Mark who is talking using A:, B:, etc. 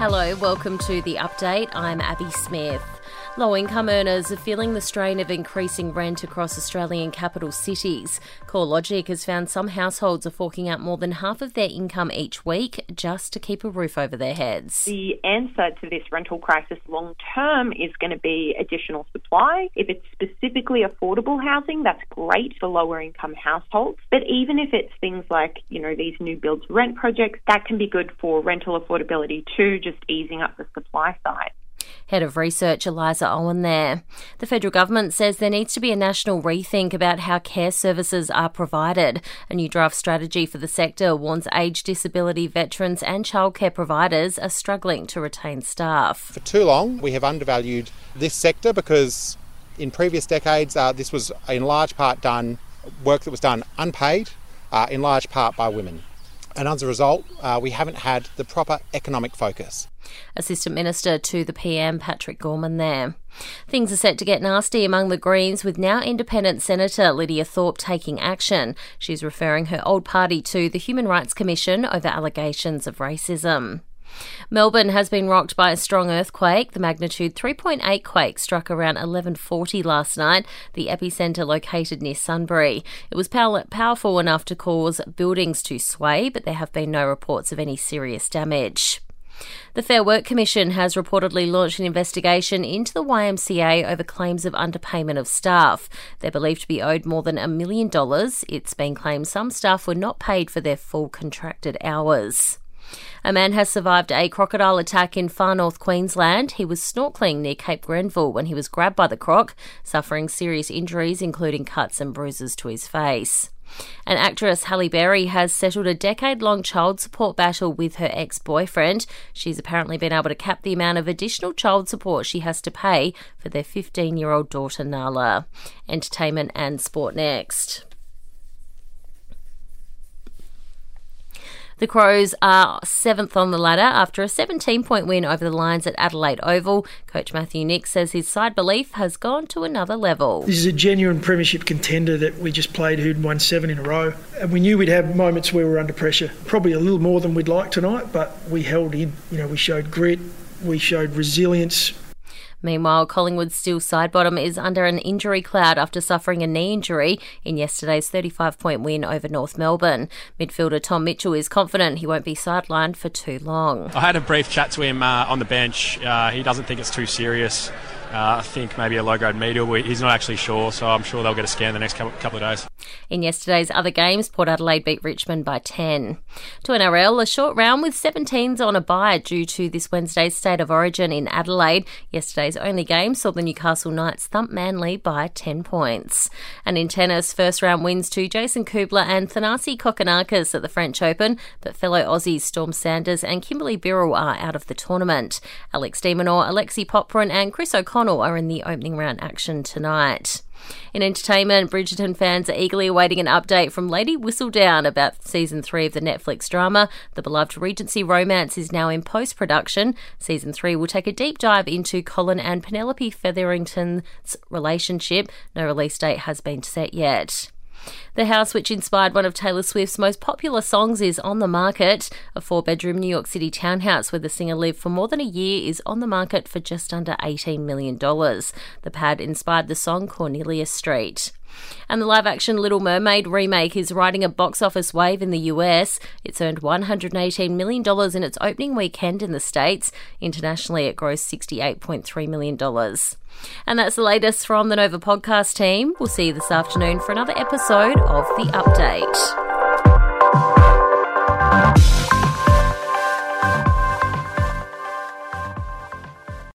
A: Hello, welcome to the update. I'm Abby Smith. Low income earners are feeling the strain of increasing rent across Australian capital cities. CoreLogic has found some households are forking out more than half of their income each week just to keep a roof over their heads.
B: The answer to this rental crisis long term is going to be additional supply. If it's specifically affordable housing, that's great for lower income households. But even if it's things like, you know, these new build rent projects, that can be good for rental affordability too, just easing up the supply side.
A: Head of Research Eliza Owen there. The federal government says there needs to be a national rethink about how care services are provided. A new draft strategy for the sector warns age, disability, veterans, and childcare providers are struggling to retain staff.
C: For too long, we have undervalued this sector because in previous decades, uh, this was in large part done work that was done unpaid, uh, in large part by women and as a result, uh, we haven't had the proper economic focus.
A: Assistant Minister to the PM, Patrick Gorman, there. Things are set to get nasty among the Greens, with now independent Senator Lydia Thorpe taking action. She's referring her old party to the Human Rights Commission over allegations of racism. Melbourne has been rocked by a strong earthquake. The magnitude 3.8 quake struck around 11:40 last night. The epicenter located near Sunbury. It was pow- powerful enough to cause buildings to sway, but there have been no reports of any serious damage. The Fair Work Commission has reportedly launched an investigation into the YMCA over claims of underpayment of staff. They're believed to be owed more than a million dollars. It's been claimed some staff were not paid for their full contracted hours. A man has survived a crocodile attack in far north Queensland. He was snorkeling near Cape Grenville when he was grabbed by the croc, suffering serious injuries, including cuts and bruises to his face. And actress Halle Berry has settled a decade long child support battle with her ex boyfriend. She's apparently been able to cap the amount of additional child support she has to pay for their 15 year old daughter Nahla. Entertainment and sport next. The Crows are seventh on the ladder after a 17 point win over the Lions at Adelaide Oval. Coach Matthew Nicks says his side belief has gone to another level.
D: This is a genuine premiership contender that we just played who'd won seven in a row. And we knew we'd have moments where we were under pressure. Probably a little more than we'd like tonight, but we held in. You know, we showed grit, we showed resilience,
A: Meanwhile, Collingwood's Steele Sidebottom is under an injury cloud after suffering a knee injury in yesterday's 35 point win over North Melbourne. Midfielder Tom Mitchell is confident he won't be sidelined for too long.
E: I had a brief chat to him uh, on the bench. Uh, he doesn't think it's too serious. Uh, I think maybe a low grade medial. He's not actually sure, so I'm sure they'll get a scan the next couple of days.
A: In yesterday's other games, Port Adelaide beat Richmond by 10. To NRL, a short round with 17s on a bye due to this Wednesday's State of Origin in Adelaide. Yesterday's only game saw the Newcastle Knights thump Manly by 10 points. And in tennis, first round wins to Jason Kubler and Thanasi Kokkinakis at the French Open, but fellow Aussies Storm Sanders and Kimberly Birrell are out of the tournament. Alex de Minaur, Alexei Popyrin and Chris O'Connell are in the opening round action tonight. In entertainment, Bridgerton fans are eagerly awaiting an update from Lady Whistledown about season three of the Netflix drama. The beloved Regency romance is now in post production. Season three will take a deep dive into Colin and Penelope Featherington's relationship. No release date has been set yet. The house, which inspired one of Taylor Swift's most popular songs, is on the market. A four bedroom New York City townhouse where the singer lived for more than a year is on the market for just under $18 million. The pad inspired the song Cornelia Street. And the live action Little Mermaid remake is riding a box office wave in the US. It's earned $118 million in its opening weekend in the States. Internationally, it grossed $68.3 million. And that's the latest from the Nova podcast team. We'll see you this afternoon for another episode of The Update.